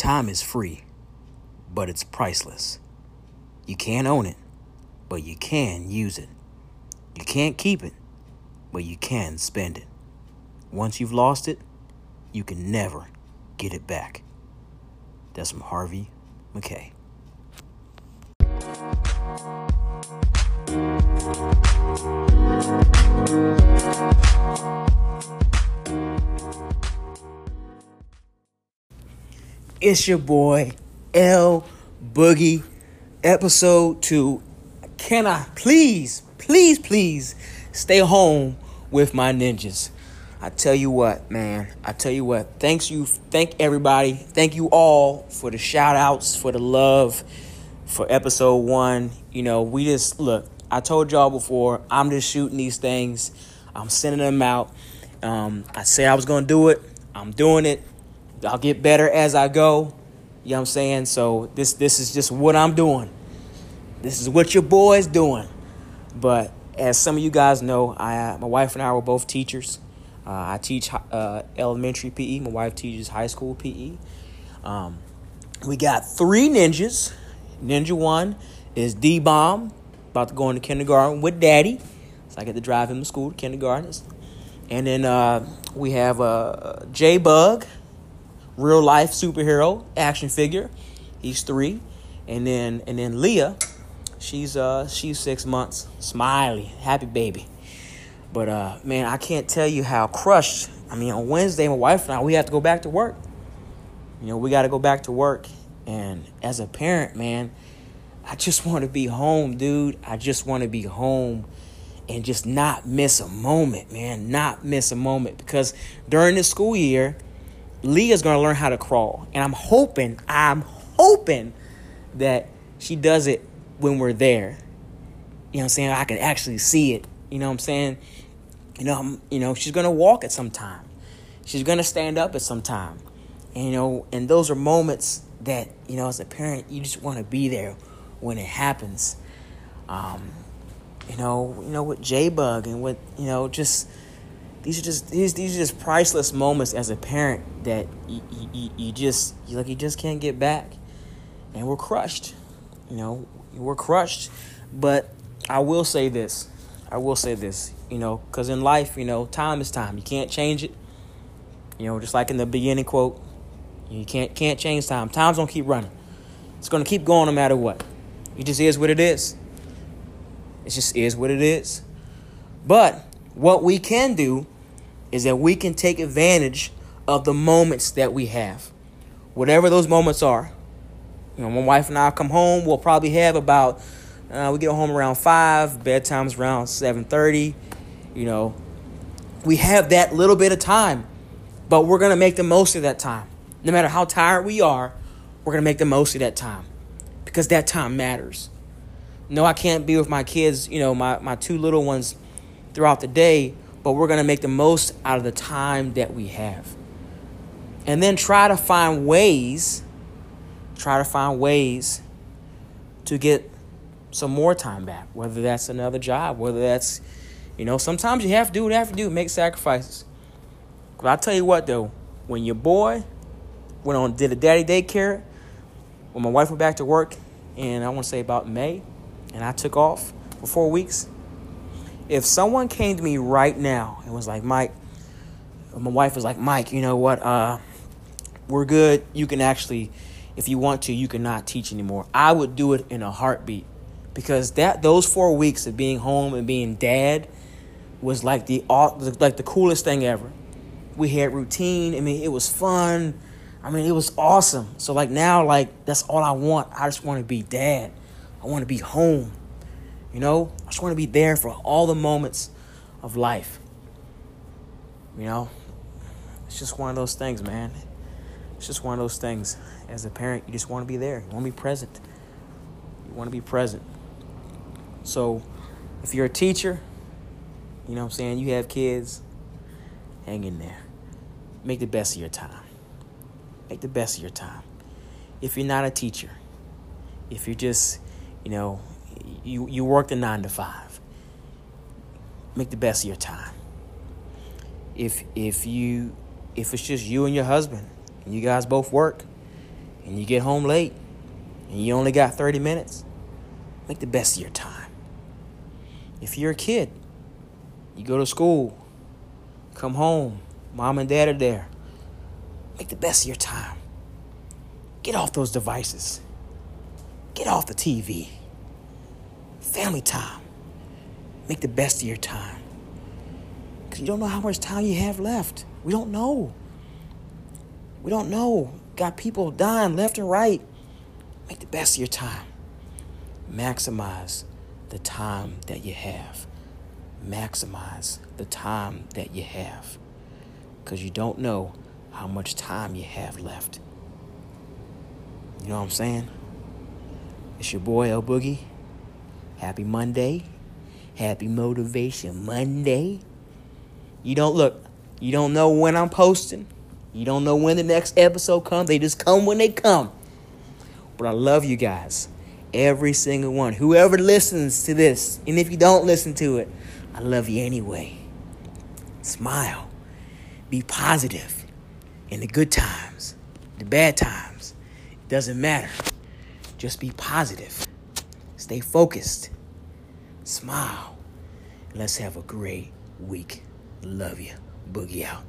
Time is free, but it's priceless. You can't own it, but you can use it. You can't keep it, but you can spend it. Once you've lost it, you can never get it back. That's from Harvey Mackay. It's your boy L Boogie, episode two. Can I please, please, please stay home with my ninjas? I tell you what, man. I tell you what. Thanks you. Thank everybody. Thank you all for the shout outs, for the love, for episode one. You know, we just look. I told y'all before. I'm just shooting these things. I'm sending them out. Um, I said I was gonna do it. I'm doing it. I'll get better as I go. You know what I'm saying? So this this is just what I'm doing. This is what your boy's doing. But as some of you guys know, I my wife and I were both teachers. Uh, I teach uh, elementary PE. My wife teaches high school PE. Um, we got three ninjas. Ninja one is D Bomb, about to go into kindergarten with Daddy. So I get to drive him to school, to kindergarten. And then uh, we have uh, J Bug, real life superhero action figure. He's three. And then and then Leah, she's uh she's six months. Smiley, happy baby. But uh, man, I can't tell you how crushed. I mean, on Wednesday, my wife and I we have to go back to work. You know, we got to go back to work, and as a parent, man, I just want to be home, dude. I just want to be home and just not miss a moment, man. Not miss a moment because during the school year, Leah's gonna learn how to crawl, and I'm hoping, I'm hoping that she does it when we're there. You know what I'm saying? I can actually see it. You know what I'm saying? You know, I'm, you know, she's gonna walk at some time. She's gonna stand up at some time. And, you know, and those are moments that you know, as a parent, you just want to be there when it happens. Um, you know, you know, with J Bug and with you know, just these are just these these are just priceless moments as a parent that you, you, you just you like you just can't get back, and we're crushed. You know, we're crushed. But I will say this. I will say this you know, because in life, you know, time is time. You can't change it. You know, just like in the beginning quote, you can't can't change time. Time's gonna keep running. It's gonna keep going no matter what. It just is what it is. It just is what it is. But what we can do is that we can take advantage of the moments that we have, whatever those moments are. You know, my wife and I come home. We'll probably have about uh, we get home around five. Bedtime's around seven thirty. You know, we have that little bit of time, but we're to make the most of that time. No matter how tired we are, we're to make the most of that time because that time matters. No, I can't be with my kids, you know, my, my two little ones throughout the day, but we're going to make the most out of the time that we have. And then try to find ways, try to find ways to get some more time back, whether that's another job, whether that's you know, sometimes you have to do what you have to do, make sacrifices. But I'll tell you what though, when your boy went on did a daddy daycare, when my wife went back to work, and I want to say about May, and I took off for four weeks. If someone came to me right now and was like, Mike, my wife was like, Mike, you know what? Uh, we're good. You can actually, if you want to, you cannot teach anymore. I would do it in a heartbeat because that those four weeks of being home and being dad was like the like the coolest thing ever. We had routine. I mean, it was fun. I mean, it was awesome. So like now, like that's all I want. I just want to be dad. I want to be home. You know, I just want to be there for all the moments of life. You know, it's just one of those things, man. It's just one of those things. As a parent, you just want to be there. You want to be present. You want to be present. So, if you're a teacher, you know what I'm saying? You have kids, hang in there. Make the best of your time. Make the best of your time. If you're not a teacher, if you're just, you know, you, you work the nine to five, make the best of your time. If if you if it's just you and your husband and you guys both work, and you get home late and you only got 30 minutes, make the best of your time. If you're a kid, you go to school, come home, mom and dad are there. Make the best of your time. Get off those devices. Get off the TV. Family time. Make the best of your time. Because you don't know how much time you have left. We don't know. We don't know. Got people dying left and right. Make the best of your time. Maximize the time that you have. Maximize the time that you have. Because you don't know how much time you have left. You know what I'm saying? It's your boy L Boogie. Happy Monday. Happy Motivation Monday. You don't look, you don't know when I'm posting. You don't know when the next episode comes. They just come when they come. But I love you guys. Every single one. Whoever listens to this, and if you don't listen to it, I love you anyway. Smile. Be positive in the good times, the bad times. It doesn't matter. Just be positive. Stay focused. Smile. Let's have a great week. Love you. Boogie out.